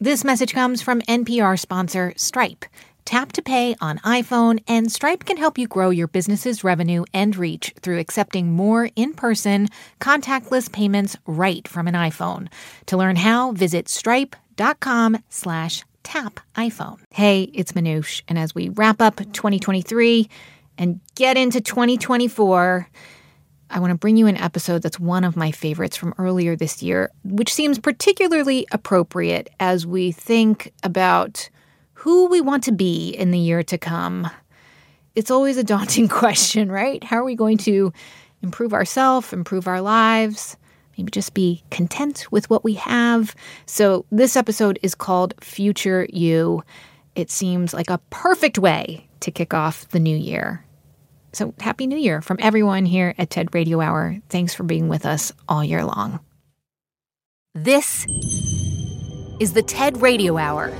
This message comes from NPR sponsor Stripe. Tap to pay on iPhone, and Stripe can help you grow your business's revenue and reach through accepting more in person, contactless payments right from an iPhone. To learn how, visit stripe.com slash tap iPhone. Hey, it's Manoush, and as we wrap up 2023 and get into 2024, I want to bring you an episode that's one of my favorites from earlier this year, which seems particularly appropriate as we think about who we want to be in the year to come. It's always a daunting question, right? How are we going to improve ourselves, improve our lives? Maybe just be content with what we have. So, this episode is called Future You. It seems like a perfect way to kick off the new year. So, Happy New Year from everyone here at TED Radio Hour. Thanks for being with us all year long. This is the TED Radio Hour.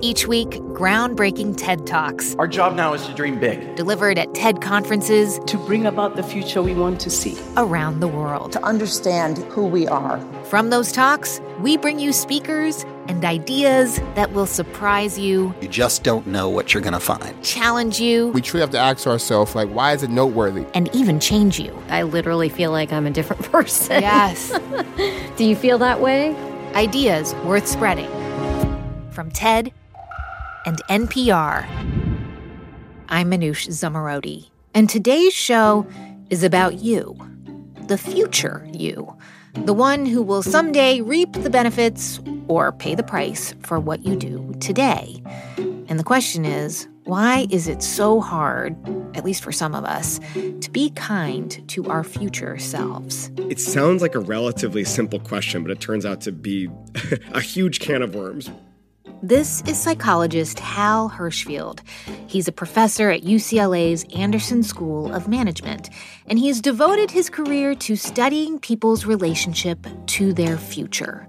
Each week, groundbreaking TED Talks. Our job now is to dream big. Delivered at TED conferences to bring about the future we want to see around the world. To understand who we are. From those talks, we bring you speakers and ideas that will surprise you. You just don't know what you're going to find. Challenge you. We truly have to ask ourselves, like, why is it noteworthy? And even change you. I literally feel like I'm a different person. Yes. Do you feel that way? Ideas worth spreading. From TED and NPR. I'm Manoush Zomorodi, and today's show is about you, the future you, the one who will someday reap the benefits or pay the price for what you do today. And the question is, why is it so hard, at least for some of us, to be kind to our future selves? It sounds like a relatively simple question, but it turns out to be a huge can of worms. This is psychologist Hal Hershfield. He's a professor at UCLA's Anderson School of Management, and he has devoted his career to studying people's relationship to their future.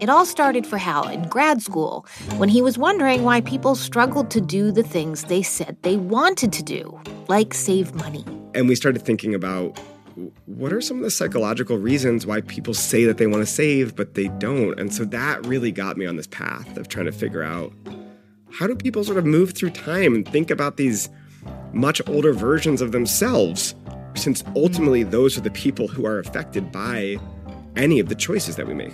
It all started for Hal in grad school when he was wondering why people struggled to do the things they said they wanted to do, like save money. And we started thinking about what are some of the psychological reasons why people say that they want to save but they don't and so that really got me on this path of trying to figure out how do people sort of move through time and think about these much older versions of themselves since ultimately those are the people who are affected by any of the choices that we make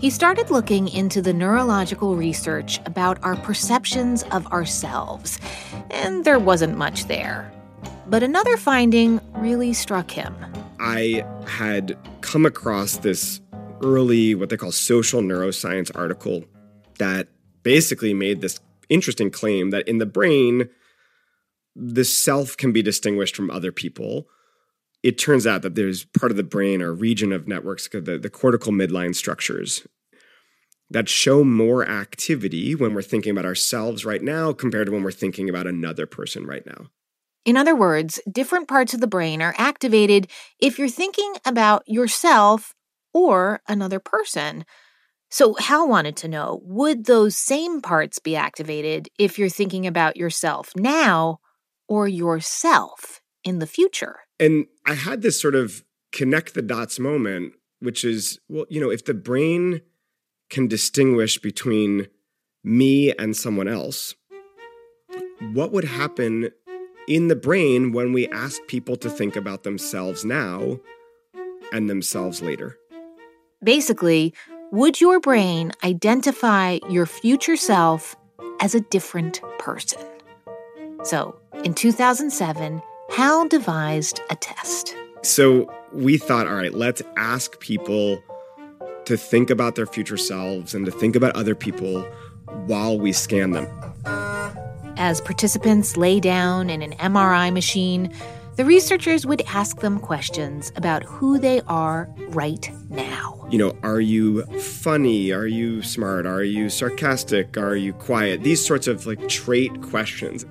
he started looking into the neurological research about our perceptions of ourselves, and there wasn't much there. But another finding really struck him. I had come across this early, what they call social neuroscience article that basically made this interesting claim that in the brain, the self can be distinguished from other people. It turns out that there's part of the brain or region of networks, the, the cortical midline structures, that show more activity when we're thinking about ourselves right now compared to when we're thinking about another person right now. In other words, different parts of the brain are activated if you're thinking about yourself or another person. So, Hal wanted to know would those same parts be activated if you're thinking about yourself now or yourself in the future? And I had this sort of connect the dots moment, which is well, you know, if the brain can distinguish between me and someone else, what would happen in the brain when we ask people to think about themselves now and themselves later. Basically, would your brain identify your future self as a different person? So, in 2007, Hal devised a test. So, we thought, all right, let's ask people to think about their future selves and to think about other people while we scan them. As participants lay down in an MRI machine, the researchers would ask them questions about who they are right now. You know, are you funny? Are you smart? Are you sarcastic? Are you quiet? These sorts of like trait questions.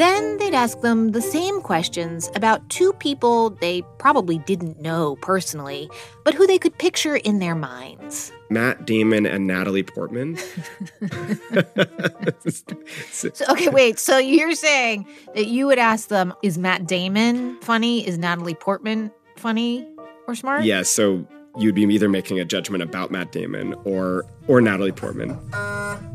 Then they'd ask them the same questions about two people they probably didn't know personally, but who they could picture in their minds. Matt Damon and Natalie Portman. so, okay, wait. So you're saying that you would ask them, is Matt Damon funny? Is Natalie Portman funny or smart? Yeah. So you'd be either making a judgment about Matt Damon or or Natalie Portman.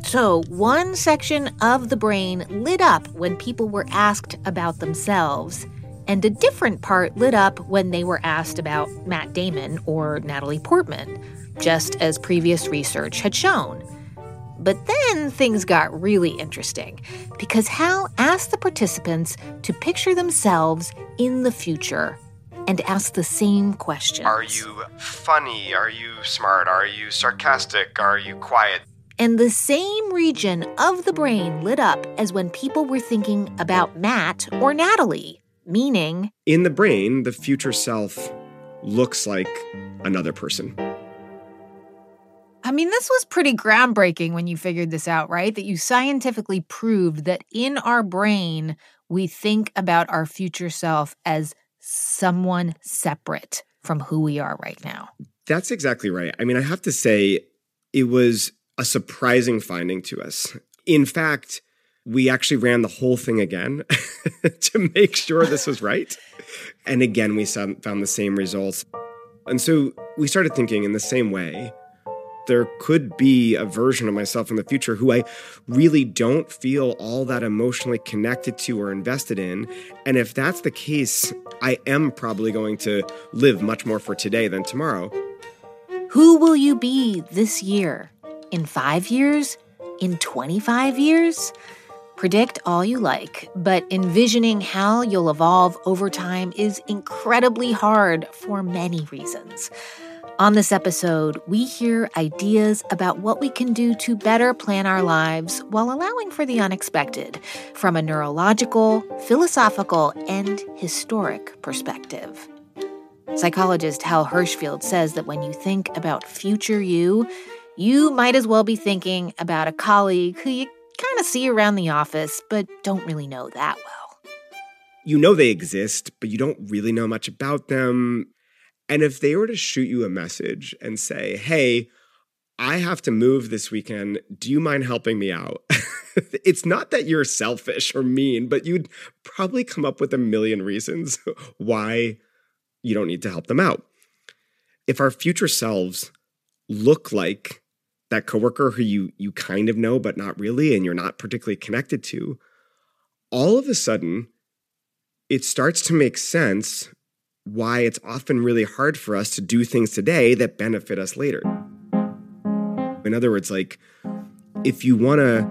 So, one section of the brain lit up when people were asked about themselves, and a different part lit up when they were asked about Matt Damon or Natalie Portman, just as previous research had shown. But then things got really interesting because Hal asked the participants to picture themselves in the future and ask the same question Are you funny? Are you smart? Are you sarcastic? Are you quiet? And the same region of the brain lit up as when people were thinking about Matt or Natalie, meaning In the brain, the future self looks like another person. I mean, this was pretty groundbreaking when you figured this out, right? That you scientifically proved that in our brain, we think about our future self as someone separate from who we are right now. That's exactly right. I mean, I have to say, it was a surprising finding to us. In fact, we actually ran the whole thing again to make sure this was right. And again, we found the same results. And so we started thinking in the same way there could be a version of myself in the future who I really don't feel all that emotionally connected to or invested in. And if that's the case, I am probably going to live much more for today than tomorrow. Who will you be this year? In five years? In 25 years? Predict all you like, but envisioning how you'll evolve over time is incredibly hard for many reasons. On this episode, we hear ideas about what we can do to better plan our lives while allowing for the unexpected from a neurological, philosophical, and historic perspective. Psychologist Hal Hershfield says that when you think about future you, you might as well be thinking about a colleague who you kind of see around the office but don't really know that well. You know they exist, but you don't really know much about them. And if they were to shoot you a message and say, hey, I have to move this weekend. Do you mind helping me out? it's not that you're selfish or mean, but you'd probably come up with a million reasons why you don't need to help them out. If our future selves look like that coworker who you you kind of know but not really and you're not particularly connected to, all of a sudden it starts to make sense why it's often really hard for us to do things today that benefit us later. In other words, like if you want to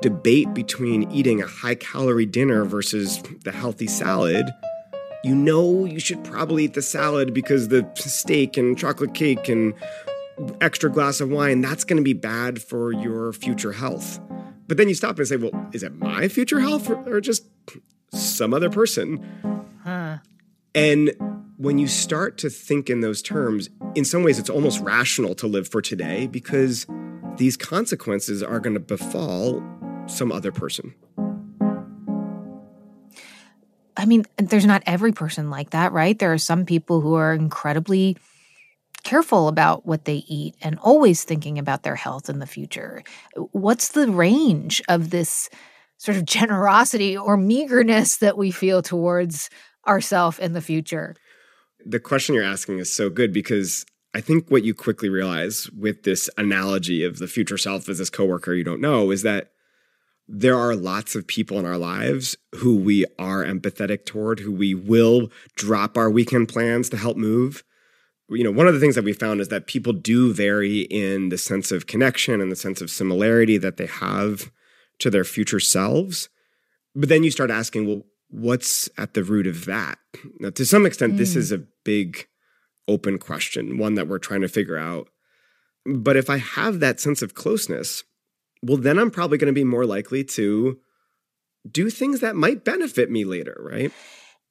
debate between eating a high calorie dinner versus the healthy salad, you know you should probably eat the salad because the steak and chocolate cake and extra glass of wine, that's going to be bad for your future health. But then you stop and say, well, is it my future health or, or just some other person? And when you start to think in those terms, in some ways it's almost rational to live for today because these consequences are going to befall some other person. I mean, there's not every person like that, right? There are some people who are incredibly careful about what they eat and always thinking about their health in the future. What's the range of this sort of generosity or meagerness that we feel towards ourself in the future? The question you're asking is so good because I think what you quickly realize with this analogy of the future self as this coworker you don't know is that there are lots of people in our lives who we are empathetic toward, who we will drop our weekend plans to help move. You know, one of the things that we found is that people do vary in the sense of connection and the sense of similarity that they have to their future selves. But then you start asking, well, what's at the root of that? Now, to some extent, mm. this is a big open question, one that we're trying to figure out. But if I have that sense of closeness, well, then I'm probably going to be more likely to do things that might benefit me later, right?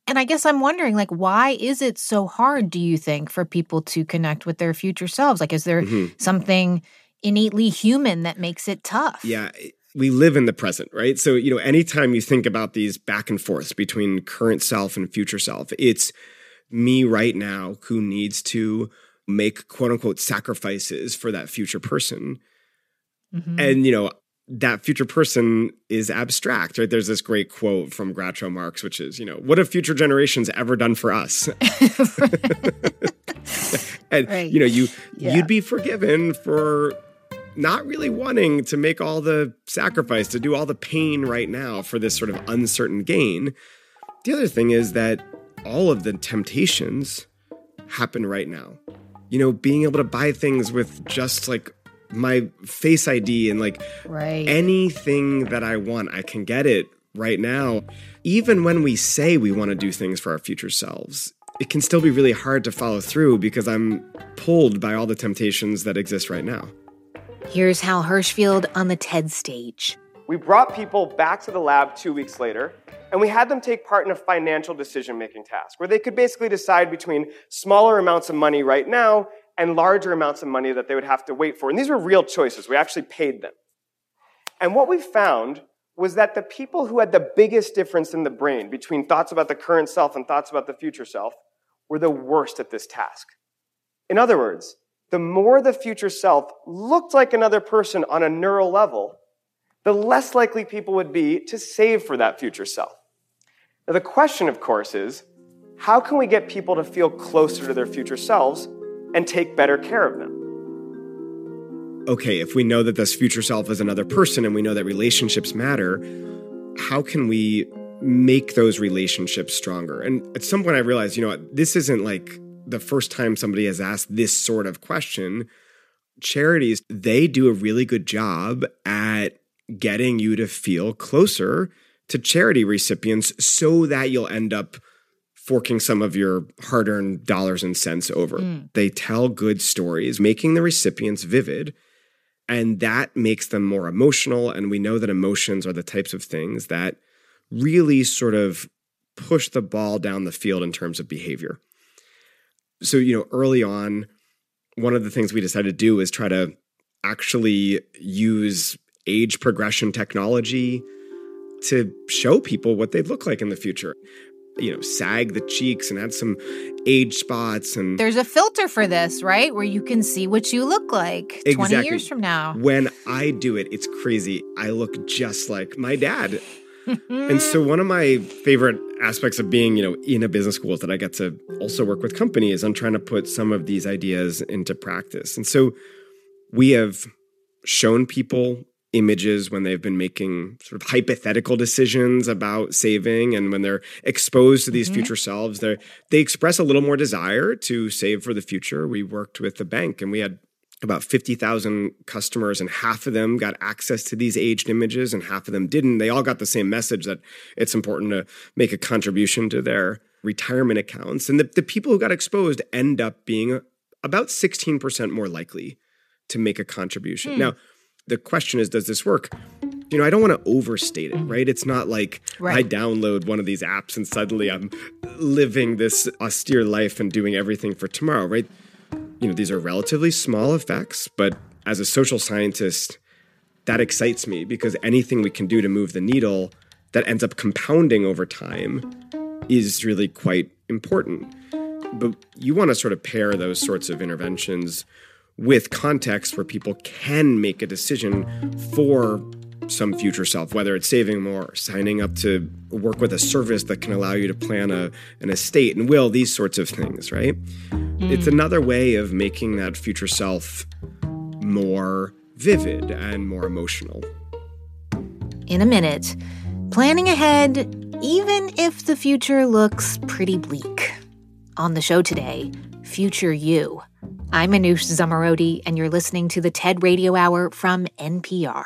And I guess I'm wondering, like, why is it so hard, do you think, for people to connect with their future selves? Like, is there mm-hmm. something innately human that makes it tough? Yeah we live in the present, right? So, you know, anytime you think about these back and forths between current self and future self, it's me right now who needs to make quote unquote sacrifices for that future person. Mm-hmm. And, you know, that future person is abstract, right? There's this great quote from Groucho Marx, which is, you know, what have future generations ever done for us? and Right. you know, you Yeah. you'd be forgiven for not really wanting to make all the sacrifice, to do all the pain right now for this sort of uncertain gain. The other thing is that all of the temptations happen right now. You know, being able to buy things with just like my face ID and like Right. anything that I want, I can get it right now. Even when we say we want to do things for our future selves, it can still be really hard to follow through because I'm pulled by all the temptations that exist right now. Here's Hal Hershfield on the TED stage. We brought people back to the lab two weeks later, and we had them take part in a financial decision making task where they could basically decide between smaller amounts of money right now and larger amounts of money that they would have to wait for. And these were real choices. We actually paid them. And what we found was that the people who had the biggest difference in the brain between thoughts about the current self and thoughts about the future self were the worst at this task. In other words, the more the future self looked like another person on a neural level, the less likely people would be to save for that future self. Now, the question, of course, is how can we get people to feel closer to their future selves and take better care of them? Okay, if we know that this future self is another person and we know that relationships matter, how can we make those relationships stronger? And at some point, I realized, you know, what, this isn't like the first time somebody has asked this sort of question. Charities, they do a really good job at getting you to feel closer to charity recipients so that you'll end up forking some of your hard earned dollars and cents over. Mm. They tell good stories, making the recipients vivid. And that makes them more emotional. And we know that emotions are the types of things that really sort of push the ball down the field in terms of behavior. So, you know, early on, one of the things we decided to do is try to actually use age progression technology to show people what they'd look like in the future. You know, sag the cheeks and add some age spots and There's a filter for this, right? Where you can see what you look like 20 Exactly. years from now. When I do it, it's crazy. I look just like my dad. And so one of my favorite aspects of being, you know, in a business school is that I get to also work with companies on trying to put some of these ideas into practice. And so we have shown people images when they've been making sort of hypothetical decisions about saving and when they're exposed to these mm-hmm. future selves they they express a little more desire to save for the future we worked with the bank and we had about 50,000 customers and half of them got access to these aged images and half of them didn't they all got the same message that it's important to make a contribution to their retirement accounts and the, the people who got exposed end up being about 16% more likely to make a contribution hmm. now the question is, does this work? You know, I don't want to overstate it, right? It's not like I download one of these apps and suddenly I'm living this austere life and doing everything for tomorrow, right? You know, these are relatively small effects, but as a social scientist, that excites me because anything we can do to move the needle that ends up compounding over time is really quite important. But you want to sort of pair those sorts of interventions with context where people can make a decision for some future self, whether it's saving more, signing up to work with a service that can allow you to plan a, an estate and will, these sorts of things, right? It's mm. another way of making that future self more vivid and more emotional. In a minute, planning ahead, even if the future looks pretty bleak. On the show today, Future You. I'm Manoush Zomorodi, and you're listening to the TED Radio Hour from NPR.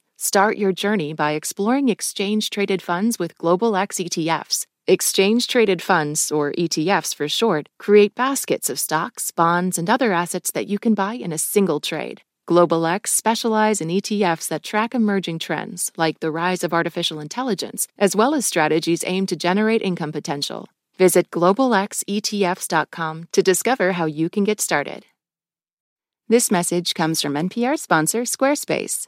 Start your journey by exploring exchange traded funds with Global X ETFs. Exchange traded funds, or ETFs for short, create baskets of stocks, bonds, and other assets that you can buy in a single trade. Global X specialize in ETFs that track emerging trends, like the rise of artificial intelligence, as well as strategies aimed to generate income potential. Visit globalxetfs.com to discover how you can get started. This message comes from NPR sponsor Squarespace.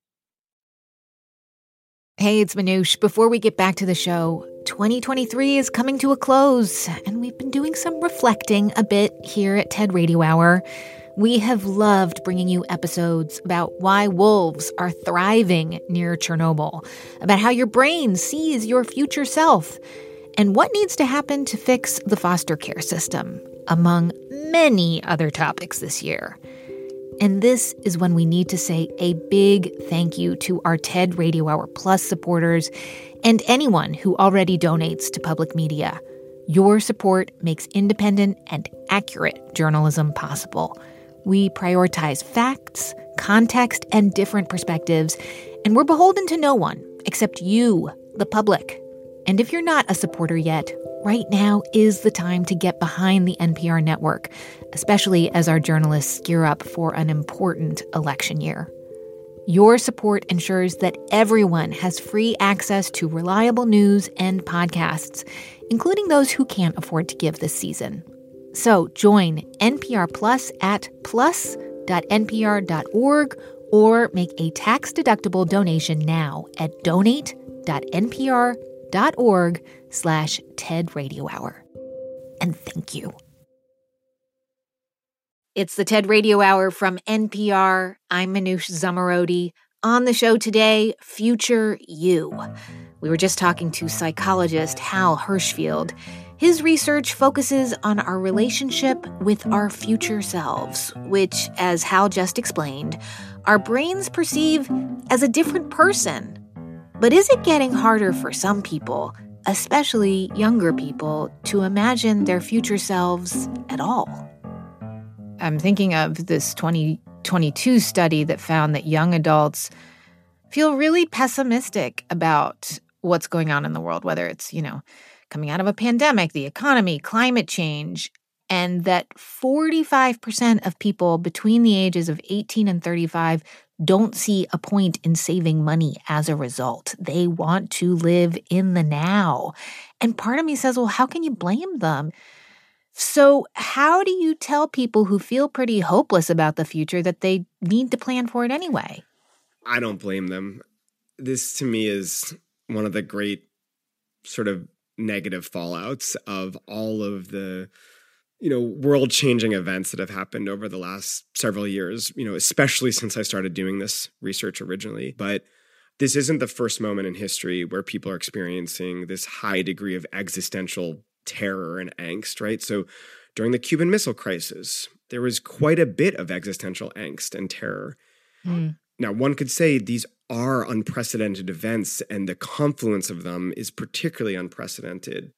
Hey, it's Manoush. Before we get back to the show, 2023 is coming to a close, and we've been doing some reflecting a bit here at TED Radio Hour. We have loved bringing you episodes about why wolves are thriving near Chernobyl, about how your brain sees your future self, and what needs to happen to fix the foster care system, among many other topics this year. And this is when we need to say a big thank you to our TED Radio Hour Plus supporters and anyone who already donates to public media. Your support makes independent and accurate journalism possible. We prioritize facts, context, and different perspectives, and we're beholden to no one except you, the public. And if you're not a supporter yet, right now is the time to get behind the NPR network, especially as our journalists gear up for an important election year. Your support ensures that everyone has free access to reliable news and podcasts, including those who can't afford to give this season. So join NPR Plus at plus.npr.org or make a tax-deductible donation now at donate.npr.org slash TED Radio Hour. And thank you. It's the TED Radio Hour from NPR. I'm Manoush Zomorodi. On the show today, Future You. We were just talking to psychologist Hal Hershfield. His research focuses on our relationship with our future selves, which, as Hal just explained, our brains perceive as a different person. But is it getting harder for some people especially younger people, to imagine their future selves at all. I'm thinking of this 2022 study that found that young adults feel really pessimistic about what's going on in the world, whether it's, you know, coming out of a pandemic, the economy, climate change, and that 45% of people between the ages of 18 and 35 don't see a point in saving money as a result. They want to live in the now. And part of me says, well, how can you blame them? So, how do you tell people who feel pretty hopeless about the future that they need to plan for it anyway? I don't blame them. This to me is one of the great sort of negative fallouts of all of the you know world changing events that have happened over the last several years you know especially since i started doing this research originally. But this isn't the first moment in history where people are experiencing this high degree of existential terror and angst right? So during the cuban missile crisis there was quite a bit of existential angst and terror. Mm. now one could say these are unprecedented events and the confluence of them is particularly unprecedented.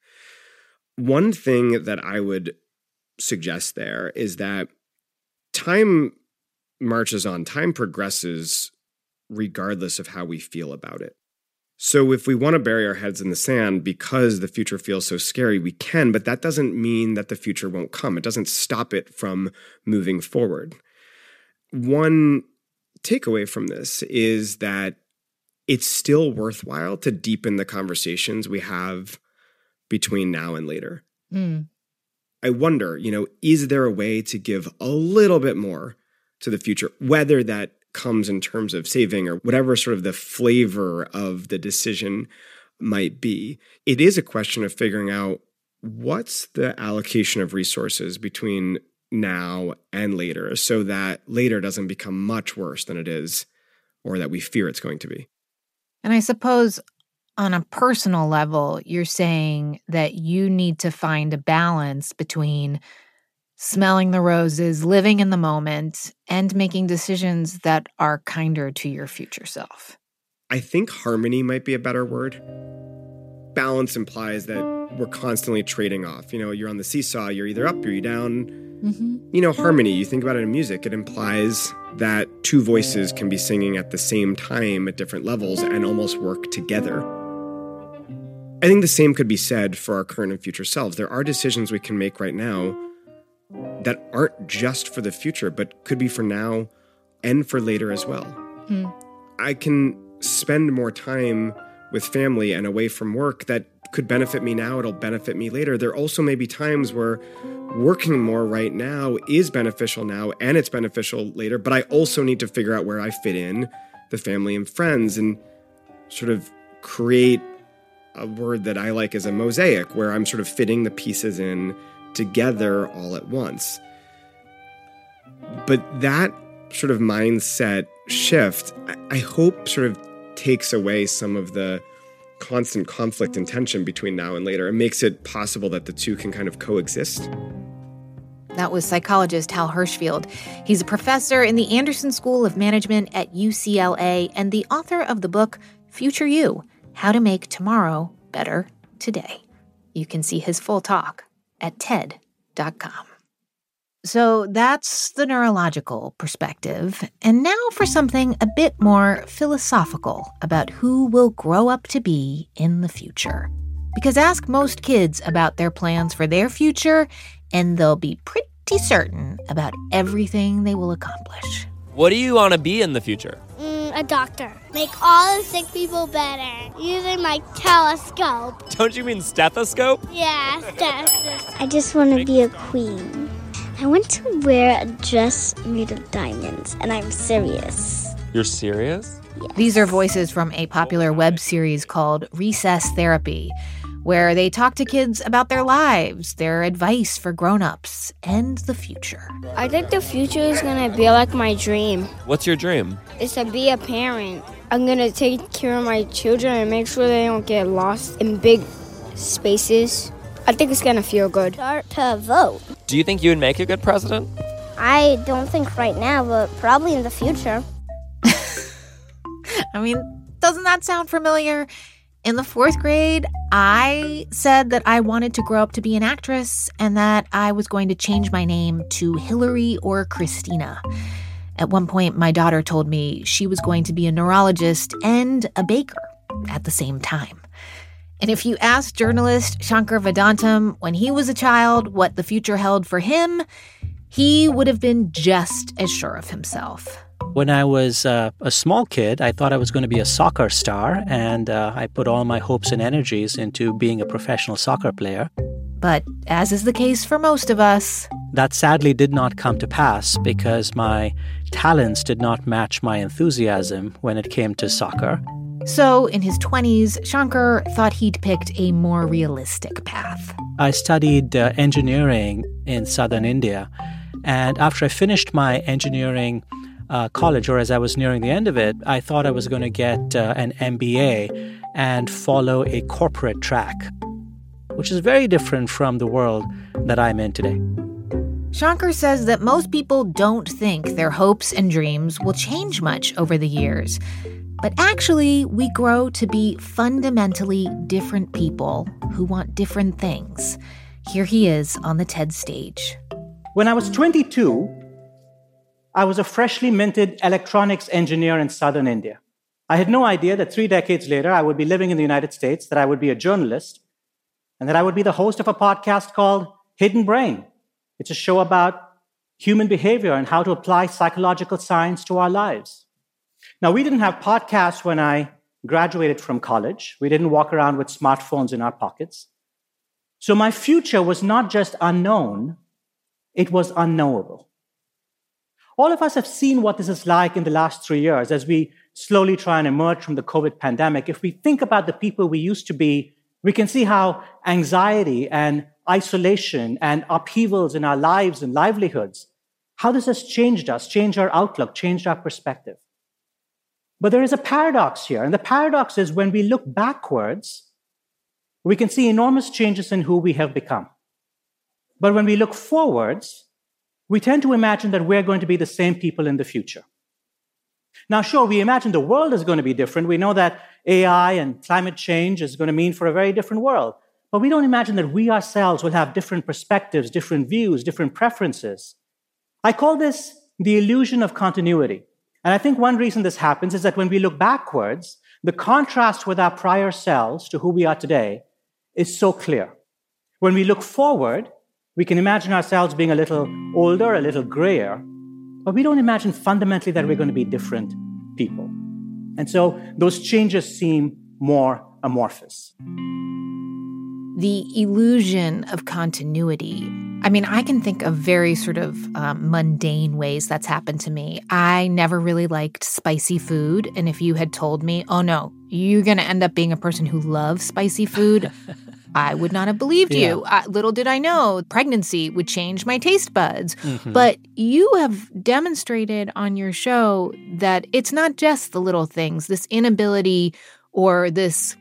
One thing that I would suggest there is that time marches on, time progresses regardless of how we feel about it. So, if we want to bury our heads in the sand because the future feels so scary, we can, but that doesn't mean that the future won't come. It doesn't stop it from moving forward. One takeaway from this is that it's still worthwhile to deepen the conversations we have between now and later. Mm. I wonder, you know, is there a way to give a little bit more to the future, whether that comes in terms of saving or whatever sort of the flavor of the decision might be. It is a question of figuring out what's the allocation of resources between now and later so that later doesn't become much worse than it is or that we fear it's going to be. And I suppose on a personal level, you're saying that you need to find a balance between smelling the roses, living in the moment, and making decisions that are kinder to your future self. I think harmony might be a better word. Balance implies that we're constantly trading off. You know, you're on the seesaw, you're either up or you're down. Mm-hmm. You know, harmony, you think about it in music, it implies that two voices can be singing at the same time at different levels and almost work together. I think the same could be said for our current and future selves. There are decisions we can make right now that aren't just for the future, but could be for now and for later as well. Mm. I can spend more time with family and away from work that could benefit me now, it'll benefit me later. There also may be times where working more right now is beneficial now and it's beneficial later, but I also need to figure out where I fit in the family and friends and sort of create a word that I like is a mosaic where I'm sort of fitting the pieces in together all at once. But that sort of mindset shift, I hope, sort of takes away some of the constant conflict and tension between now and later and makes it possible that the two can kind of coexist. That was psychologist Hal Hershfield. He's a professor in the Anderson School of Management at UCLA and the author of the book Future You How to Make Tomorrow Better Today. You can see his full talk at TED.com. So that's the neurological perspective. And now for something a bit more philosophical about who will grow up to be in the future. Because ask most kids about their plans for their future, and they'll be pretty certain about everything they will accomplish. What do you want to be in the future? A doctor. Make all the sick people better using my telescope. Don't you mean stethoscope? Yeah, stethoscope. I just want to be a queen. I want to wear a dress made of diamonds, and I'm serious. You're serious? Yes. These are voices from a popular web series called Recess Therapy where they talk to kids about their lives, their advice for grown-ups, and the future. I think the future is going to be like my dream. What's your dream? It's to be a parent. I'm going to take care of my children and make sure they don't get lost in big spaces. I think it's going to feel good. Start to vote. Do you think you would make a good president? I don't think right now, but probably in the future. I mean, doesn't that sound familiar? In the fourth grade, I said that I wanted to grow up to be an actress and that I was going to change my name to Hillary or Christina. At one point, my daughter told me she was going to be a neurologist and a baker at the same time. And if you asked journalist Shankar Vedantam when he was a child what the future held for him, he would have been just as sure of himself. When I was uh, a small kid, I thought I was going to be a soccer star, and uh, I put all my hopes and energies into being a professional soccer player. But as is the case for most of us, that sadly did not come to pass because my talents did not match my enthusiasm when it came to soccer. So, in his 20s, Shankar thought he'd picked a more realistic path. I studied uh, engineering in southern India, and after I finished my engineering uh, college, or as I was nearing the end of it, I thought I was going to get uh, an MBA and follow a corporate track, which is very different from the world that I'm in today. Shankar says that most people don't think their hopes and dreams will change much over the years. But actually, we grow to be fundamentally different people who want different things. Here he is on the TED stage. When I was 22, I was a freshly minted electronics engineer in southern India. I had no idea that three decades later I would be living in the United States, that I would be a journalist, and that I would be the host of a podcast called Hidden Brain. It's a show about human behavior and how to apply psychological science to our lives. Now, we didn't have podcasts when I graduated from college. We didn't walk around with smartphones in our pockets. So my future was not just unknown, it was unknowable. All of us have seen what this is like in the last three years as we slowly try and emerge from the COVID pandemic. If we think about the people we used to be, we can see how anxiety and isolation and upheavals in our lives and livelihoods, how this has changed us, changed our outlook, changed our perspective. But there is a paradox here. And the paradox is when we look backwards, we can see enormous changes in who we have become. But when we look forwards, we tend to imagine that we're going to be the same people in the future. Now, sure, we imagine the world is going to be different. We know that AI and climate change is going to mean for a very different world. But we don't imagine that we ourselves will have different perspectives, different views, different preferences. I call this the illusion of continuity. And I think one reason this happens is that when we look backwards, the contrast with our prior selves to who we are today is so clear. When we look forward, we can imagine ourselves being a little older, a little grayer, but we don't imagine fundamentally that we're going to be different people. And so those changes seem more amorphous. The illusion of continuity. I mean, I can think of very sort of um, mundane ways that's happened to me. I never really liked spicy food. And if you had told me, oh no, you're going to end up being a person who loves spicy food, I would not have believed yeah. you. Uh, little did I know pregnancy would change my taste buds. Mm-hmm. But you have demonstrated on your show that it's not just the little things, this inability or this.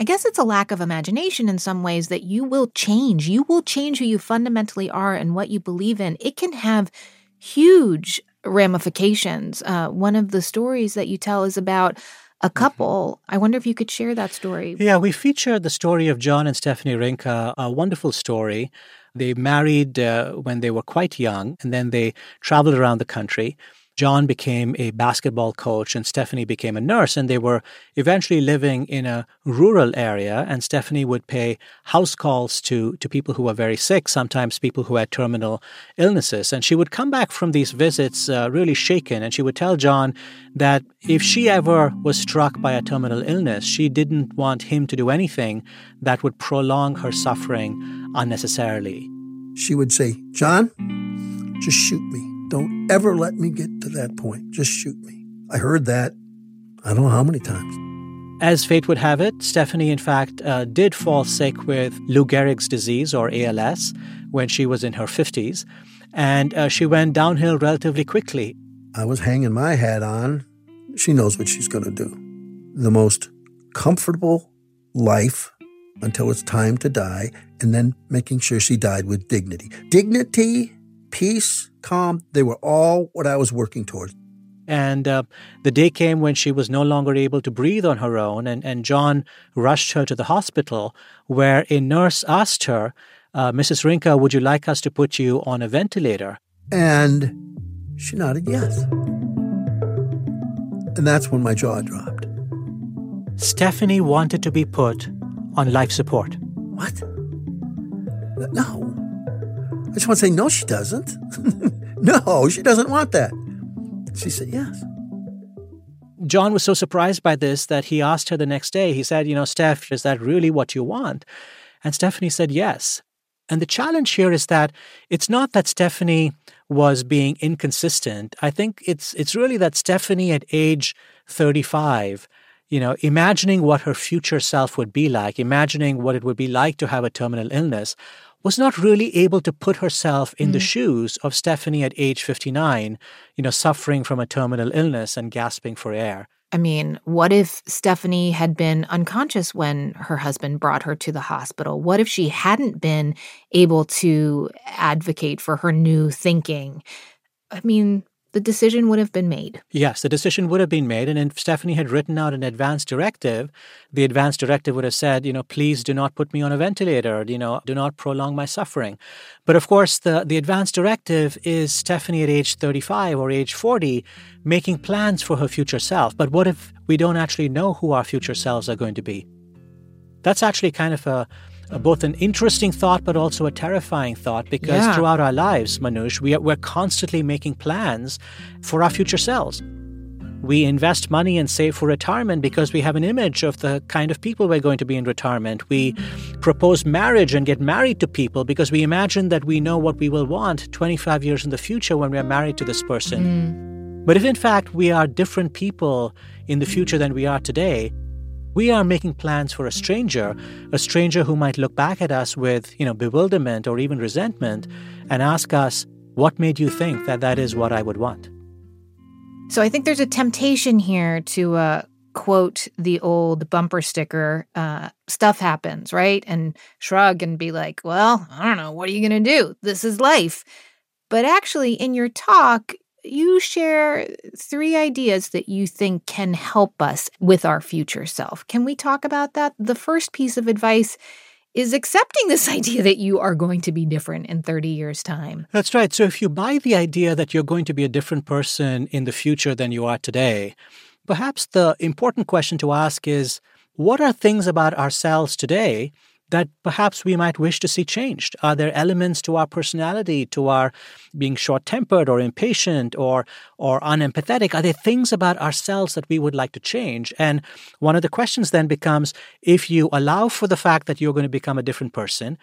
I guess it's a lack of imagination in some ways that you will change. You will change who you fundamentally are and what you believe in. It can have huge ramifications. Uh, one of the stories that you tell is about a mm-hmm. couple. I wonder if you could share that story. Yeah, we featured the story of John and Stephanie Rinka, a wonderful story. They married uh, when they were quite young, and then they traveled around the country. John became a basketball coach and Stephanie became a nurse. And they were eventually living in a rural area. And Stephanie would pay house calls to, to people who were very sick, sometimes people who had terminal illnesses. And she would come back from these visits uh, really shaken. And she would tell John that if she ever was struck by a terminal illness, she didn't want him to do anything that would prolong her suffering unnecessarily. She would say, John, just shoot me. Don't ever let me get to that point. Just shoot me. I heard that I don't know how many times. As fate would have it, Stephanie, in fact, uh, did fall sick with Lou Gehrig's disease, or ALS, when she was in her 50s. And uh, she went downhill relatively quickly. I was hanging my hat on. She knows what she's going to do. The most comfortable life until it's time to die, and then making sure she died with dignity. Dignity peace, calm, they were all what I was working towards. And uh, the day came when she was no longer able to breathe on her own, and, and John rushed her to the hospital, where a nurse asked her, uh, Mrs. Rinka, would you like us to put you on a ventilator? And she nodded yes. And that's when my jaw dropped. Stephanie wanted to be put on life support. What? No. I just want to say, no, she doesn't. no, she doesn't want that. She said, yes. John was so surprised by this that he asked her the next day, he said, You know, Steph, is that really what you want? And Stephanie said, Yes. And the challenge here is that it's not that Stephanie was being inconsistent. I think it's it's really that Stephanie at age 35, you know, imagining what her future self would be like, imagining what it would be like to have a terminal illness, was not really able to put herself in mm. the shoes of Stephanie at age 59, you know, suffering from a terminal illness and gasping for air. I mean, what if Stephanie had been unconscious when her husband brought her to the hospital? What if she hadn't been able to advocate for her new thinking? I mean, the decision would have been made. Yes, the decision would have been made. And if Stephanie had written out an advance directive, the advance directive would have said, you know, please do not put me on a ventilator, you know, do not prolong my suffering. But of course, the, the advance directive is Stephanie at age 35 or age 40 making plans for her future self. But what if we don't actually know who our future selves are going to be? That's actually kind of a both an interesting thought but also a terrifying thought because yeah. throughout our lives, Manoush, we are, we're constantly making plans for our future selves. We invest money and save for retirement because we have an image of the kind of people we're going to be in retirement. We propose marriage and get married to people because we imagine that we know what we will want 25 years in the future when we are married to this person. Mm. But if in fact we are different people in the future than we are today, we are making plans for a stranger, a stranger who might look back at us with, you know, bewilderment or even resentment and ask us, what made you think that that is what I would want? So I think there's a temptation here to uh, quote the old bumper sticker uh, stuff happens, right? And shrug and be like, well, I don't know. What are you going to do? This is life. But actually, in your talk, you share three ideas that you think can help us with our future self. Can we talk about that? The first piece of advice is accepting this idea that you are going to be different in 30 years' time. That's right. So if you buy the idea that you're going to be a different person in the future than you are today, perhaps the important question to ask is what are things about ourselves today that perhaps we might wish to see changed? Are there elements to our personality, to our being short tempered or impatient or, or unempathetic? Are there things about ourselves that we would like to change? And one of the questions then becomes if you allow for the fact that you're going to become a different person,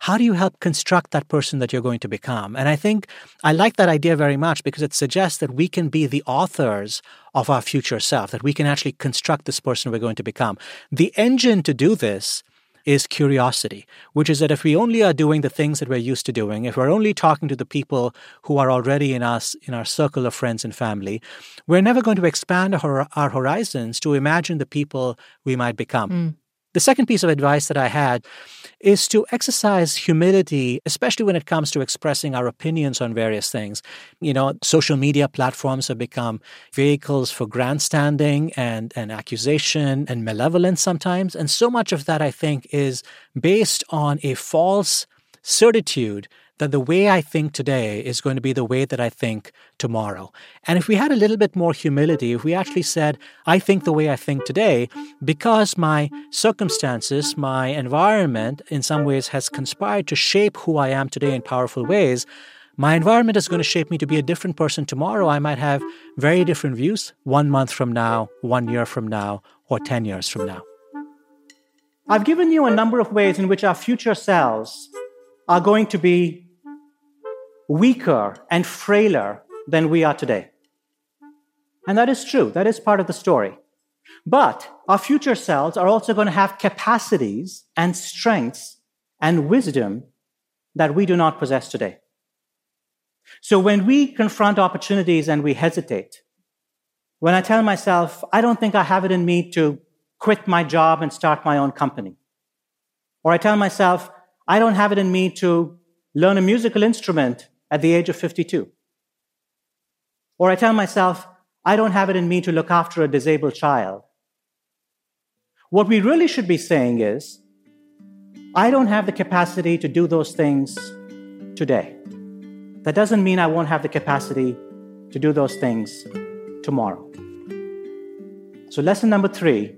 how do you help construct that person that you're going to become? And I think I like that idea very much because it suggests that we can be the authors of our future self, that we can actually construct this person we're going to become. The engine to do this is curiosity, which is that if we only are doing the things that we're used to doing, if we're only talking to the people who are already in us, in our circle of friends and family, we're never going to expand our, our horizons to imagine the people we might become. Mm. The second piece of advice that I had is to exercise humility, especially when it comes to expressing our opinions on various things. You know, social media platforms have become vehicles for grandstanding and, and accusation and malevolence sometimes. And so much of that, I think, is based on a false certitude that the way I think today is going to be the way that I think tomorrow. And if we had a little bit more humility, if we actually said, I think the way I think today, because my circumstances, my environment in some ways has conspired to shape who I am today in powerful ways, my environment is going to shape me to be a different person tomorrow. I might have very different views one month from now, one year from now, or 10 years from now. I've given you a number of ways in which our future selves are going to be weaker and frailer than we are today. And that is true. That is part of the story. But our future selves are also going to have capacities and strengths and wisdom that we do not possess today. So when we confront opportunities and we hesitate, when I tell myself, I don't think I have it in me to quit my job and start my own company, or I tell myself, I don't have it in me to learn a musical instrument at the age of 52. Or I tell myself, I don't have it in me to look after a disabled child. What we really should be saying is, I don't have the capacity to do those things today. That doesn't mean I won't have the capacity to do those things tomorrow. So, lesson number three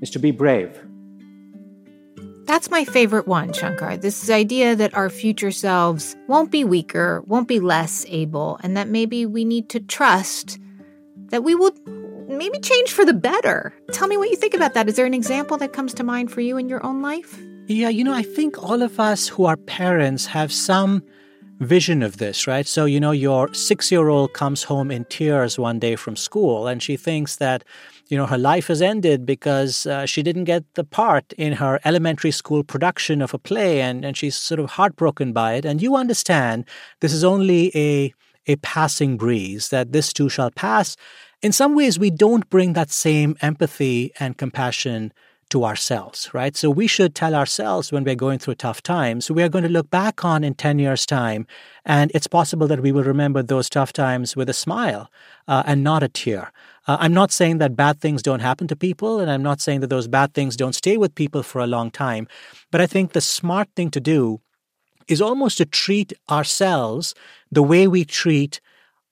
is to be brave. That's my favorite one, Shankar. This idea that our future selves won't be weaker, won't be less able, and that maybe we need to trust that we will maybe change for the better. Tell me what you think about that. Is there an example that comes to mind for you in your own life? Yeah, you know, I think all of us who are parents have some vision of this, right? So, you know, your six year old comes home in tears one day from school and she thinks that you know, her life has ended because uh, she didn't get the part in her elementary school production of a play, and, and she's sort of heartbroken by it. And you understand this is only a a passing breeze, that this too shall pass. In some ways, we don't bring that same empathy and compassion to ourselves, right? So we should tell ourselves when we're going through tough times, we are going to look back on in 10 years' time, and it's possible that we will remember those tough times with a smile uh, and not a tear. Uh, I'm not saying that bad things don't happen to people, and I'm not saying that those bad things don't stay with people for a long time. But I think the smart thing to do is almost to treat ourselves the way we treat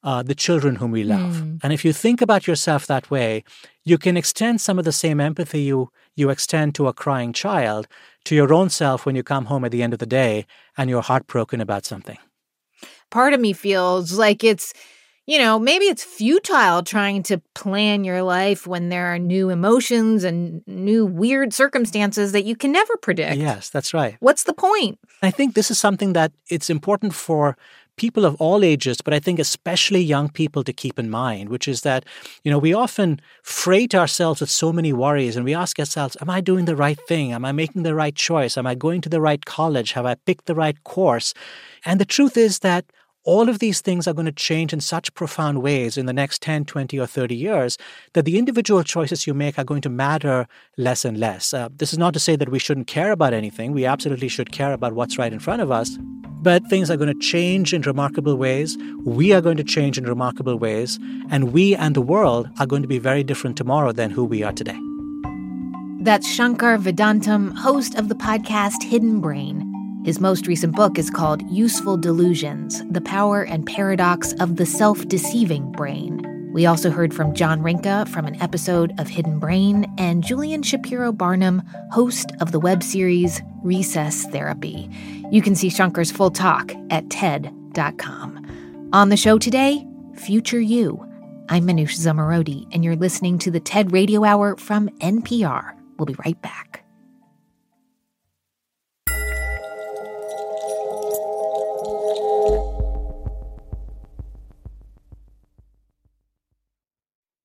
uh, the children whom we love. Mm. And if you think about yourself that way, you can extend some of the same empathy you, you extend to a crying child to your own self when you come home at the end of the day and you're heartbroken about something. Part of me feels like it's you know, maybe it's futile trying to plan your life when there are new emotions and new weird circumstances that you can never predict. Yes, that's right. What's the point? I think this is something that it's important for people of all ages, but I think especially young people to keep in mind, which is that, you know, we often freight ourselves with so many worries and we ask ourselves, am I doing the right thing? Am I making the right choice? Am I going to the right college? Have I picked the right course? And the truth is that all of these things are going to change in such profound ways in the next 10, 20, or 30 years that the individual choices you make are going to matter less and less. Uh, this is not to say that we shouldn't care about anything. We absolutely should care about what's right in front of us. But things are going to change in remarkable ways. We are going to change in remarkable ways. And we and the world are going to be very different tomorrow than who we are today. That's Shankar Vedantam, host of the podcast Hidden Brain. His most recent book is called Useful Delusions The Power and Paradox of the Self Deceiving Brain. We also heard from John Rinka from an episode of Hidden Brain and Julian Shapiro Barnum, host of the web series Recess Therapy. You can see Shankar's full talk at TED.com. On the show today, Future You. I'm Manoush Zomorodi, and you're listening to the TED Radio Hour from NPR. We'll be right back.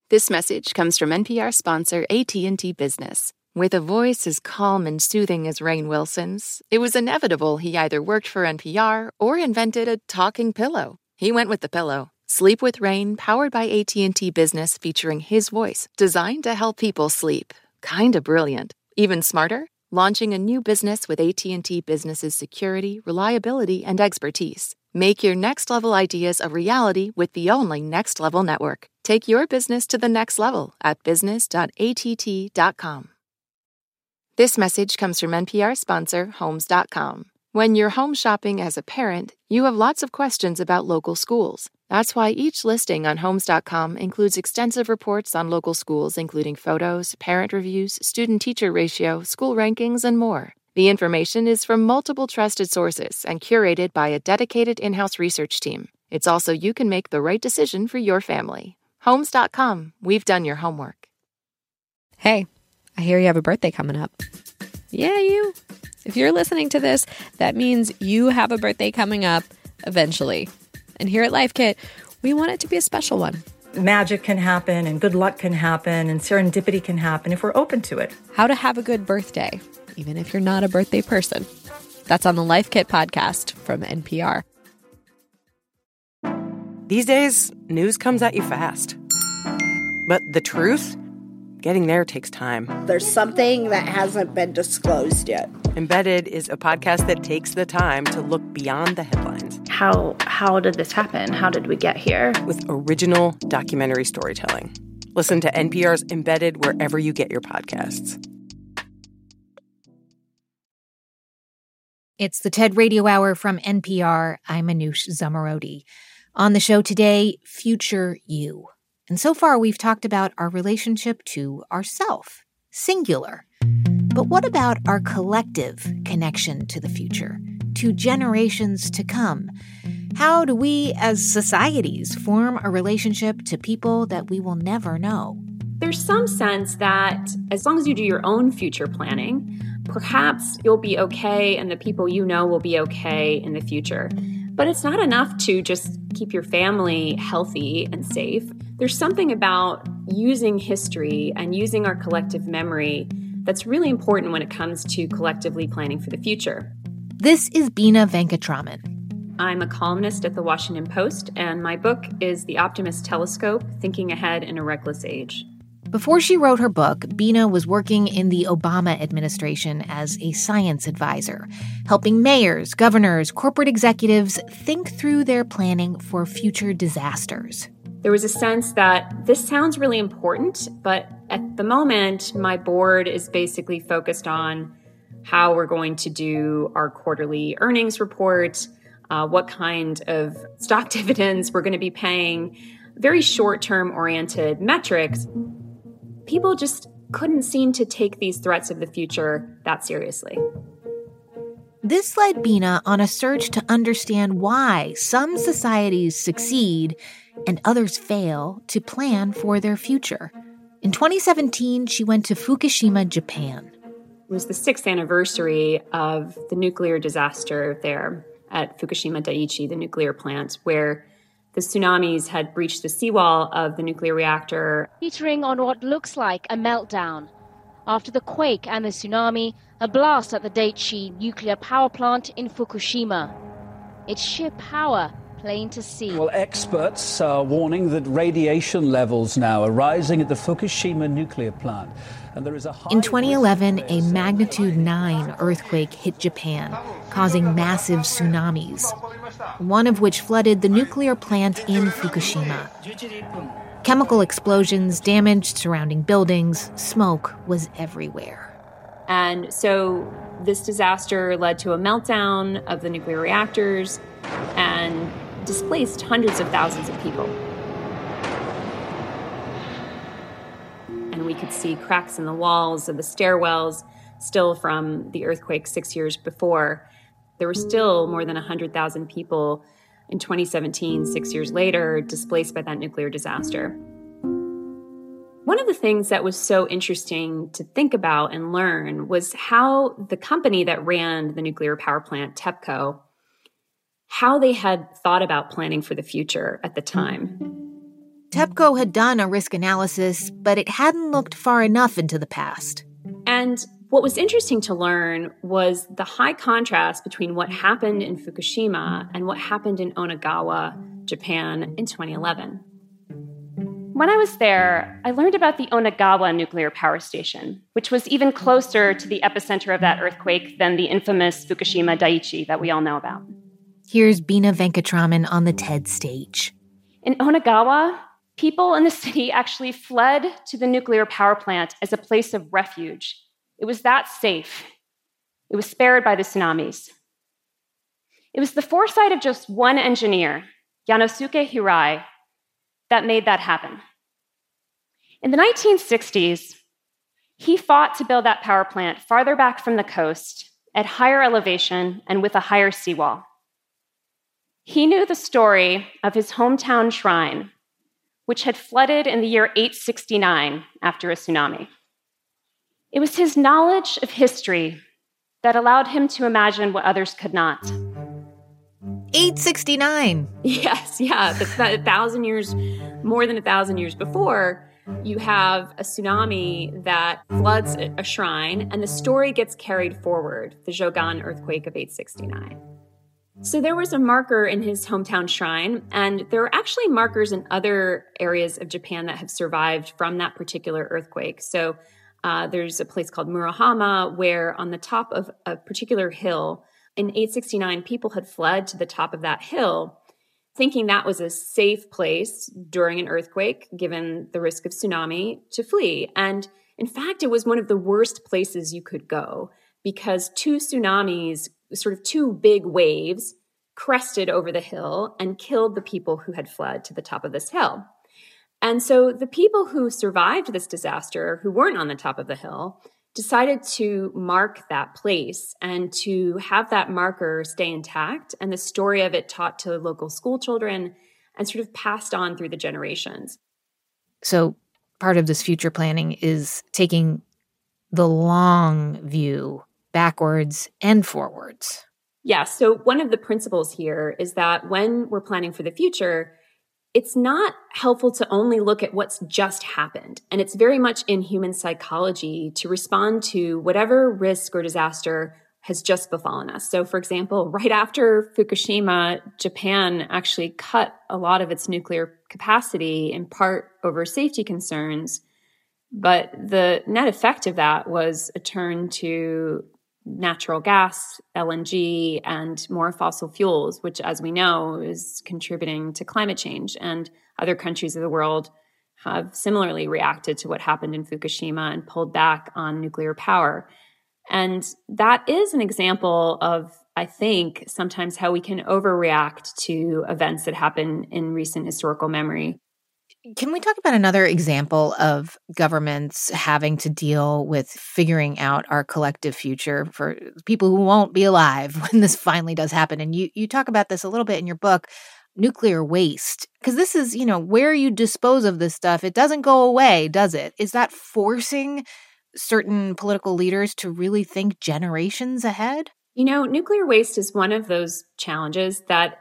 This message comes from NPR sponsor AT&T Business. With a voice as calm and soothing as Rainn Wilson's, it was inevitable he either worked for NPR or invented a talking pillow. He went with the pillow. Sleep with Rainn, powered by AT&T Business, featuring his voice, designed to help people sleep. Kinda brilliant. Even smarter, launching a new business with AT&T Business's security, reliability, and expertise. Make your next level ideas a reality with the only Next Level network. Take your business to the next level at business.att.com. This message comes from NPR sponsor Homes.com. When you're home shopping as a parent, you have lots of questions about local schools. That's why each listing on Homes.com includes extensive reports on local schools, including photos, parent reviews, student teacher ratio, school rankings, and more. The information is from multiple trusted sources and curated by a dedicated in house research team. It's also you can make the right decision for your family. Homes.com, we've done your homework. Hey, I hear you have a birthday coming up. Yeah, you. If you're listening to this, that means you have a birthday coming up eventually. And here at Life Kit, we want it to be a special one. Magic can happen, and good luck can happen, and serendipity can happen if we're open to it. How to have a good birthday, even if you're not a birthday person. That's on the Life Kit podcast from NPR. These days, news comes at you fast. But the truth? Getting there takes time. There's something that hasn't been disclosed yet. Embedded is a podcast that takes the time to look beyond the headlines. How how did this happen? How did we get here? With original documentary storytelling. Listen to NPR's Embedded wherever you get your podcasts. It's the TED Radio Hour from NPR. I'm Manoush Zomorodi. On the show today, Future You. And so far, we've talked about our relationship to ourself, singular. But what about our collective connection to the future, to generations to come? How do we as societies form a relationship to people that we will never know? There's some sense that as long as you do your own future planning, perhaps you'll be okay and the people you know will be okay in the future. But it's not enough to just keep your family healthy and safe. There's something about using history and using our collective memory that's really important when it comes to collectively planning for the future. This is Bina Venkataraman. I'm a columnist at the Washington Post, and my book is The Optimist Telescope Thinking Ahead in a Reckless Age. Before she wrote her book, Bina was working in the Obama administration as a science advisor, helping mayors, governors, corporate executives think through their planning for future disasters. There was a sense that this sounds really important, but at the moment, my board is basically focused on how we're going to do our quarterly earnings report, uh, what kind of stock dividends we're going to be paying, very short term oriented metrics people just couldn't seem to take these threats of the future that seriously. This led Bina on a search to understand why some societies succeed and others fail to plan for their future. In 2017, she went to Fukushima, Japan. It was the sixth anniversary of the nuclear disaster there at Fukushima Daiichi, the nuclear plant, where the tsunamis had breached the seawall of the nuclear reactor. Teetering on what looks like a meltdown. After the quake and the tsunami, a blast at the Daiichi nuclear power plant in Fukushima. Its sheer power plain to see. Well, experts are warning that radiation levels now are rising at the Fukushima nuclear plant. And there is a In 2011, a magnitude 9 earthquake hit Japan, causing massive tsunamis, one of which flooded the nuclear plant in Fukushima. Chemical explosions damaged surrounding buildings, smoke was everywhere. And so this disaster led to a meltdown of the nuclear reactors and displaced hundreds of thousands of people. And we could see cracks in the walls of the stairwells, still from the earthquake six years before. There were still more than 100,000 people in 2017, six years later, displaced by that nuclear disaster. One of the things that was so interesting to think about and learn was how the company that ran the nuclear power plant, TEPCO, how they had thought about planning for the future at the time. TEPCO had done a risk analysis, but it hadn't looked far enough into the past. And what was interesting to learn was the high contrast between what happened in Fukushima and what happened in Onagawa, Japan in 2011. When I was there, I learned about the Onagawa nuclear power station, which was even closer to the epicenter of that earthquake than the infamous Fukushima Daiichi that we all know about. Here's Bina Venkataraman on the TED stage. In Onagawa, people in the city actually fled to the nuclear power plant as a place of refuge. It was that safe. It was spared by the tsunamis. It was the foresight of just one engineer, Yanosuke Hirai, that made that happen. In the 1960s, he fought to build that power plant farther back from the coast, at higher elevation, and with a higher seawall. He knew the story of his hometown shrine, which had flooded in the year 869 after a tsunami. It was his knowledge of history that allowed him to imagine what others could not. 869. Yes, yeah. The, a thousand years, more than a thousand years before, you have a tsunami that floods a shrine, and the story gets carried forward the Jogan earthquake of 869. So there was a marker in his hometown shrine, and there are actually markers in other areas of Japan that have survived from that particular earthquake. So uh, there's a place called Murahama where, on the top of a particular hill, in 869, people had fled to the top of that hill, thinking that was a safe place during an earthquake, given the risk of tsunami, to flee. And in fact, it was one of the worst places you could go because two tsunamis, sort of two big waves, crested over the hill and killed the people who had fled to the top of this hill. And so the people who survived this disaster, who weren't on the top of the hill, decided to mark that place and to have that marker stay intact and the story of it taught to local school children and sort of passed on through the generations. So, part of this future planning is taking the long view backwards and forwards. Yeah. So, one of the principles here is that when we're planning for the future, it's not helpful to only look at what's just happened. And it's very much in human psychology to respond to whatever risk or disaster has just befallen us. So, for example, right after Fukushima, Japan actually cut a lot of its nuclear capacity in part over safety concerns. But the net effect of that was a turn to natural gas, LNG, and more fossil fuels, which, as we know, is contributing to climate change. And other countries of the world have similarly reacted to what happened in Fukushima and pulled back on nuclear power. And that is an example of, I think, sometimes how we can overreact to events that happen in recent historical memory. Can we talk about another example of governments having to deal with figuring out our collective future for people who won't be alive when this finally does happen? And you you talk about this a little bit in your book. nuclear waste because this is you know where you dispose of this stuff it doesn't go away does it is that forcing certain political leaders to really think generations ahead you know nuclear waste is one of those challenges that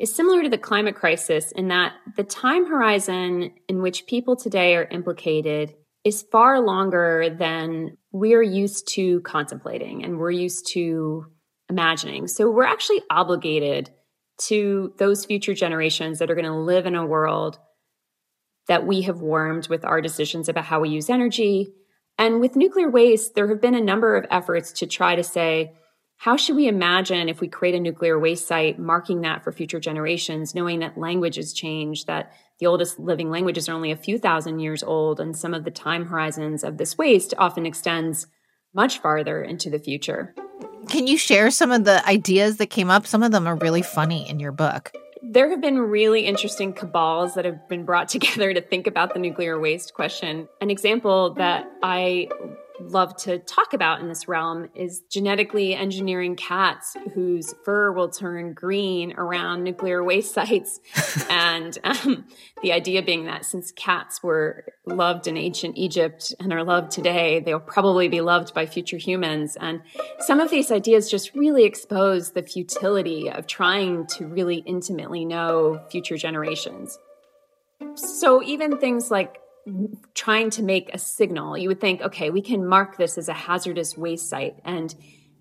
is similar to the climate crisis in that the time horizon in which people today are implicated is far longer than we're used to contemplating and we're used to imagining. So we're actually obligated to those future generations that are going to live in a world that we have warmed with our decisions about how we use energy. And with nuclear waste, there have been a number of efforts to try to say, how should we imagine if we create a nuclear waste site, marking that for future generations, knowing that languages change, that the oldest living languages are only a few thousand years old, and some of the time horizons of this waste often extends much farther into the future. Can you share some of the ideas that came up? Some of them are really funny in your book. There have been really interesting cabals that have been brought together to think about the nuclear waste question. An example that I love to talk about in this realm is genetically engineering cats whose fur will turn green around nuclear waste sites. and um, the idea being that since cats were loved in ancient Egypt and are loved today, they'll probably be loved by future humans. And some of these ideas just really expose the futility of trying to really intimately know future generations. So even things like trying to make a signal. You would think, okay, we can mark this as a hazardous waste site and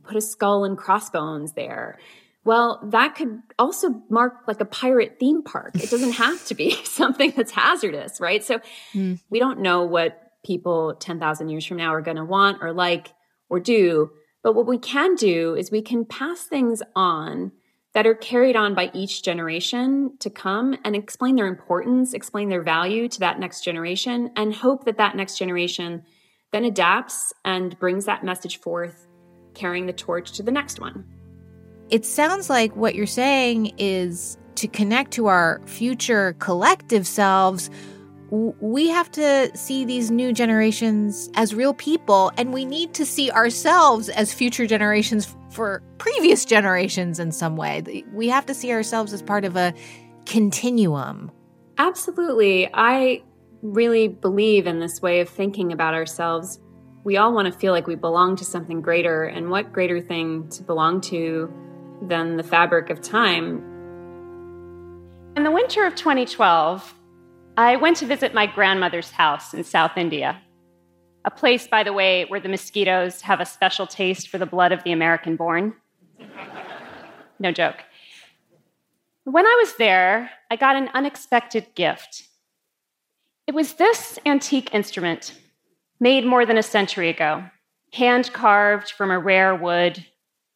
put a skull and crossbones there. Well, that could also mark like a pirate theme park. It doesn't have to be something that's hazardous, right? So mm. we don't know what people 10,000 years from now are going to want or like or do. But what we can do is we can pass things on that are carried on by each generation to come and explain their importance, explain their value to that next generation, and hope that that next generation then adapts and brings that message forth, carrying the torch to the next one. It sounds like what you're saying is to connect to our future collective selves we have to see these new generations as real people, and we need to see ourselves as future generations for previous generations in some way. We have to see ourselves as part of a continuum. Absolutely. I really believe in this way of thinking about ourselves. We all want to feel like we belong to something greater, and what greater thing to belong to than the fabric of time? In the winter of 2012, I went to visit my grandmother's house in South India, a place, by the way, where the mosquitoes have a special taste for the blood of the American born. No joke. When I was there, I got an unexpected gift. It was this antique instrument, made more than a century ago, hand carved from a rare wood,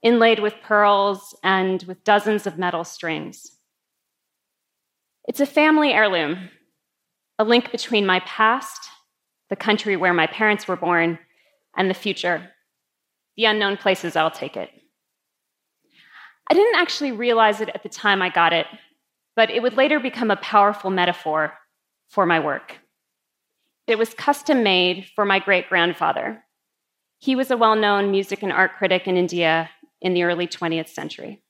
inlaid with pearls and with dozens of metal strings. It's a family heirloom a link between my past, the country where my parents were born, and the future, the unknown places I'll take it. I didn't actually realize it at the time I got it, but it would later become a powerful metaphor for my work. It was custom made for my great grandfather. He was a well known music and art critic in India in the early 20th century.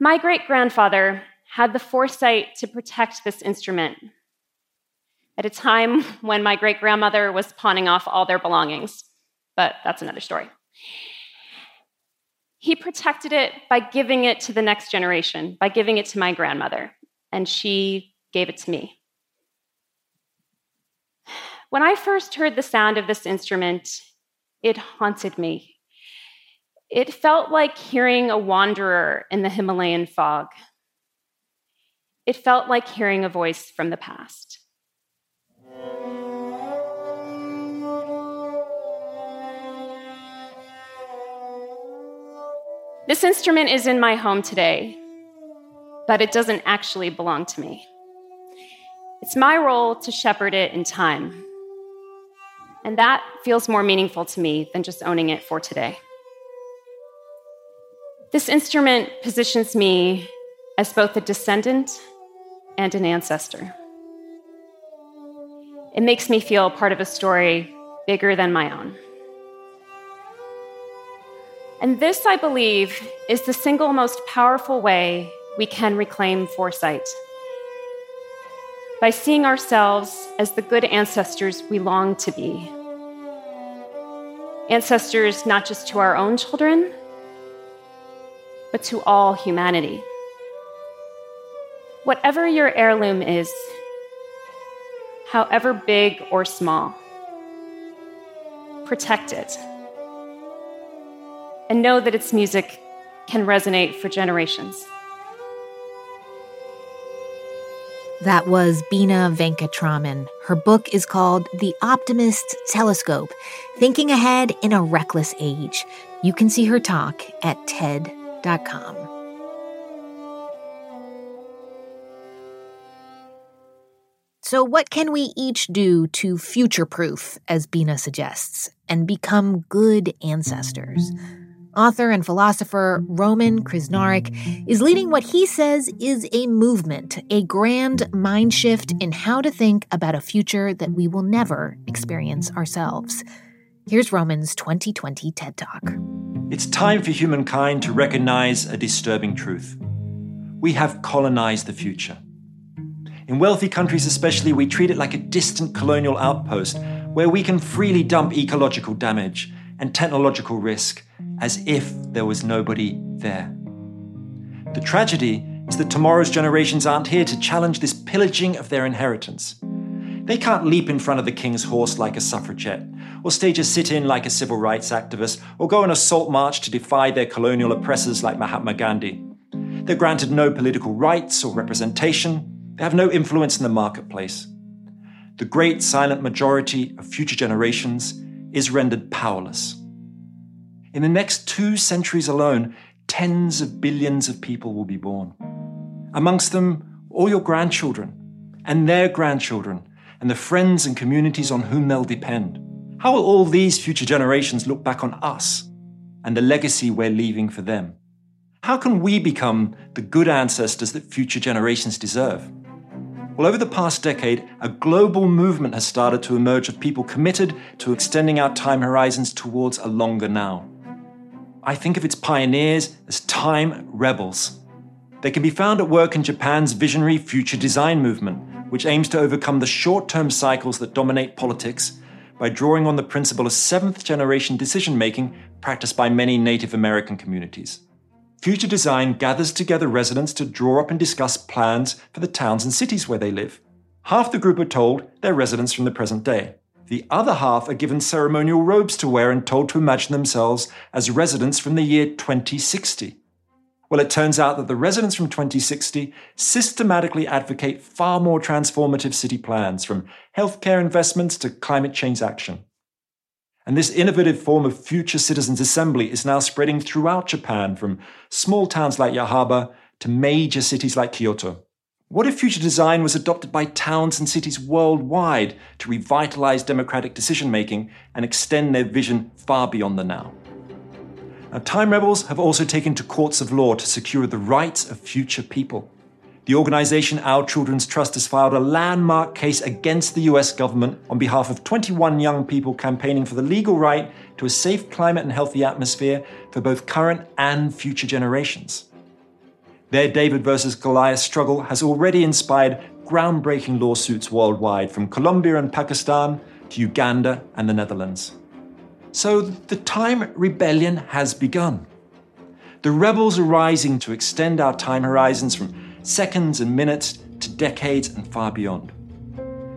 My great grandfather had the foresight to protect this instrument at a time when my great grandmother was pawning off all their belongings. But that's another story. He protected it by giving it to the next generation, by giving it to my grandmother, and she gave it to me. When I first heard the sound of this instrument, it haunted me. It felt like hearing a wanderer in the Himalayan fog. It felt like hearing a voice from the past. This instrument is in my home today, but it doesn't actually belong to me. It's my role to shepherd it in time. And that feels more meaningful to me than just owning it for today. This instrument positions me as both a descendant and an ancestor. It makes me feel part of a story bigger than my own. And this, I believe, is the single most powerful way we can reclaim foresight. By seeing ourselves as the good ancestors we long to be. Ancestors not just to our own children, but to all humanity. Whatever your heirloom is, however big or small, protect it. And know that its music can resonate for generations. That was Bina Venkataraman. Her book is called The Optimist's Telescope Thinking Ahead in a Reckless Age. You can see her talk at TED.com. So, what can we each do to future proof, as Bina suggests, and become good ancestors? Author and philosopher Roman Krznaric is leading what he says is a movement, a grand mind shift in how to think about a future that we will never experience ourselves. Here's Roman's 2020 TED Talk. It's time for humankind to recognize a disturbing truth. We have colonized the future. In wealthy countries, especially, we treat it like a distant colonial outpost where we can freely dump ecological damage and technological risk as if there was nobody there. The tragedy is that tomorrow's generations aren't here to challenge this pillaging of their inheritance. They can't leap in front of the king's horse like a suffragette, or stage a sit in like a civil rights activist, or go on a salt march to defy their colonial oppressors like Mahatma Gandhi. They're granted no political rights or representation, they have no influence in the marketplace. The great silent majority of future generations is rendered powerless. In the next two centuries alone, tens of billions of people will be born. Amongst them, all your grandchildren, and their grandchildren, and the friends and communities on whom they'll depend. How will all these future generations look back on us and the legacy we're leaving for them? How can we become the good ancestors that future generations deserve? Well, over the past decade, a global movement has started to emerge of people committed to extending our time horizons towards a longer now. I think of its pioneers as time rebels. They can be found at work in Japan's visionary future design movement, which aims to overcome the short term cycles that dominate politics by drawing on the principle of seventh generation decision making practiced by many Native American communities. Future Design gathers together residents to draw up and discuss plans for the towns and cities where they live. Half the group are told they're residents from the present day. The other half are given ceremonial robes to wear and told to imagine themselves as residents from the year 2060. Well, it turns out that the residents from 2060 systematically advocate far more transformative city plans, from healthcare investments to climate change action. And this innovative form of future citizens' assembly is now spreading throughout Japan, from small towns like Yahaba to major cities like Kyoto. What if future design was adopted by towns and cities worldwide to revitalize democratic decision making and extend their vision far beyond the now? Now, Time Rebels have also taken to courts of law to secure the rights of future people. The organization Our Children's Trust has filed a landmark case against the US government on behalf of 21 young people campaigning for the legal right to a safe climate and healthy atmosphere for both current and future generations. Their David versus Goliath struggle has already inspired groundbreaking lawsuits worldwide, from Colombia and Pakistan to Uganda and the Netherlands. So the time rebellion has begun. The rebels are rising to extend our time horizons from seconds and minutes to decades and far beyond.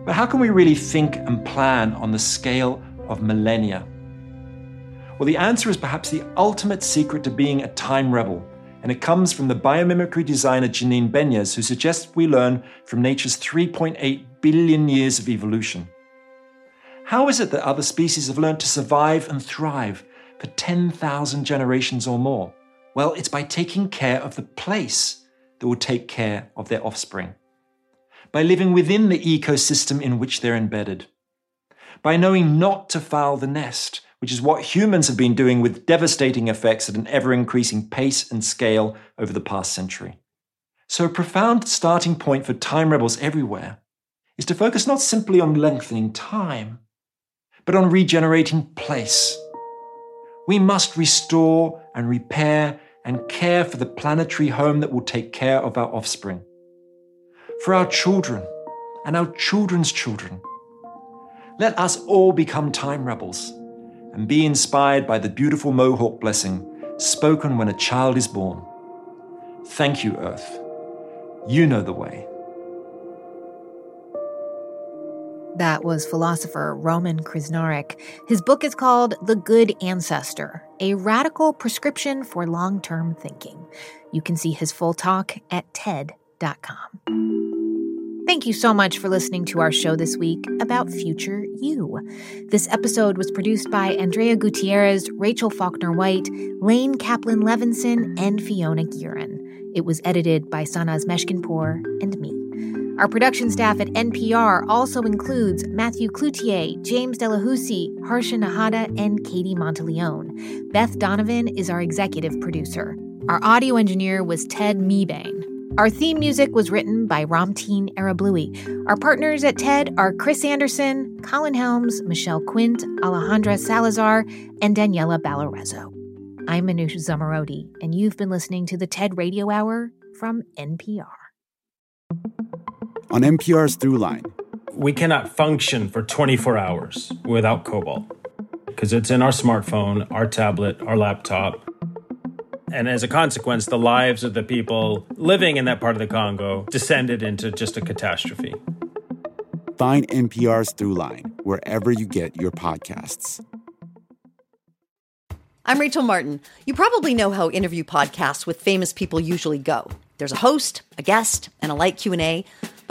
But how can we really think and plan on the scale of millennia? Well, the answer is perhaps the ultimate secret to being a time rebel, and it comes from the biomimicry designer Janine Benyus, who suggests we learn from nature's 3.8 billion years of evolution. How is it that other species have learned to survive and thrive for 10,000 generations or more? Well, it's by taking care of the place that will take care of their offspring, by living within the ecosystem in which they're embedded, by knowing not to foul the nest, which is what humans have been doing with devastating effects at an ever increasing pace and scale over the past century. So, a profound starting point for time rebels everywhere is to focus not simply on lengthening time, but on regenerating place. We must restore and repair and care for the planetary home that will take care of our offspring. For our children and our children's children. Let us all become time rebels and be inspired by the beautiful Mohawk blessing spoken when a child is born. Thank you, Earth. You know the way. That was philosopher Roman Krznaric. His book is called The Good Ancestor A Radical Prescription for Long Term Thinking. You can see his full talk at TED.com. Thank you so much for listening to our show this week about future you. This episode was produced by Andrea Gutierrez, Rachel Faulkner White, Lane Kaplan Levenson, and Fiona Geiran. It was edited by Sanaz Meshkinpour and me. Our production staff at NPR also includes Matthew Cloutier, James Delahoussaye, Harsha Nahata, and Katie Monteleone. Beth Donovan is our executive producer. Our audio engineer was Ted Mebane. Our theme music was written by Ramteen Arablouei. Our partners at TED are Chris Anderson, Colin Helms, Michelle Quint, Alejandra Salazar, and Daniela Ballarezo. I'm Manoush Zomorodi, and you've been listening to the TED Radio Hour from NPR. On NPR's Throughline, we cannot function for 24 hours without cobalt because it's in our smartphone, our tablet, our laptop. And as a consequence, the lives of the people living in that part of the Congo descended into just a catastrophe. Find NPR's Throughline wherever you get your podcasts. I'm Rachel Martin. You probably know how interview podcasts with famous people usually go. There's a host, a guest, and a light Q&A.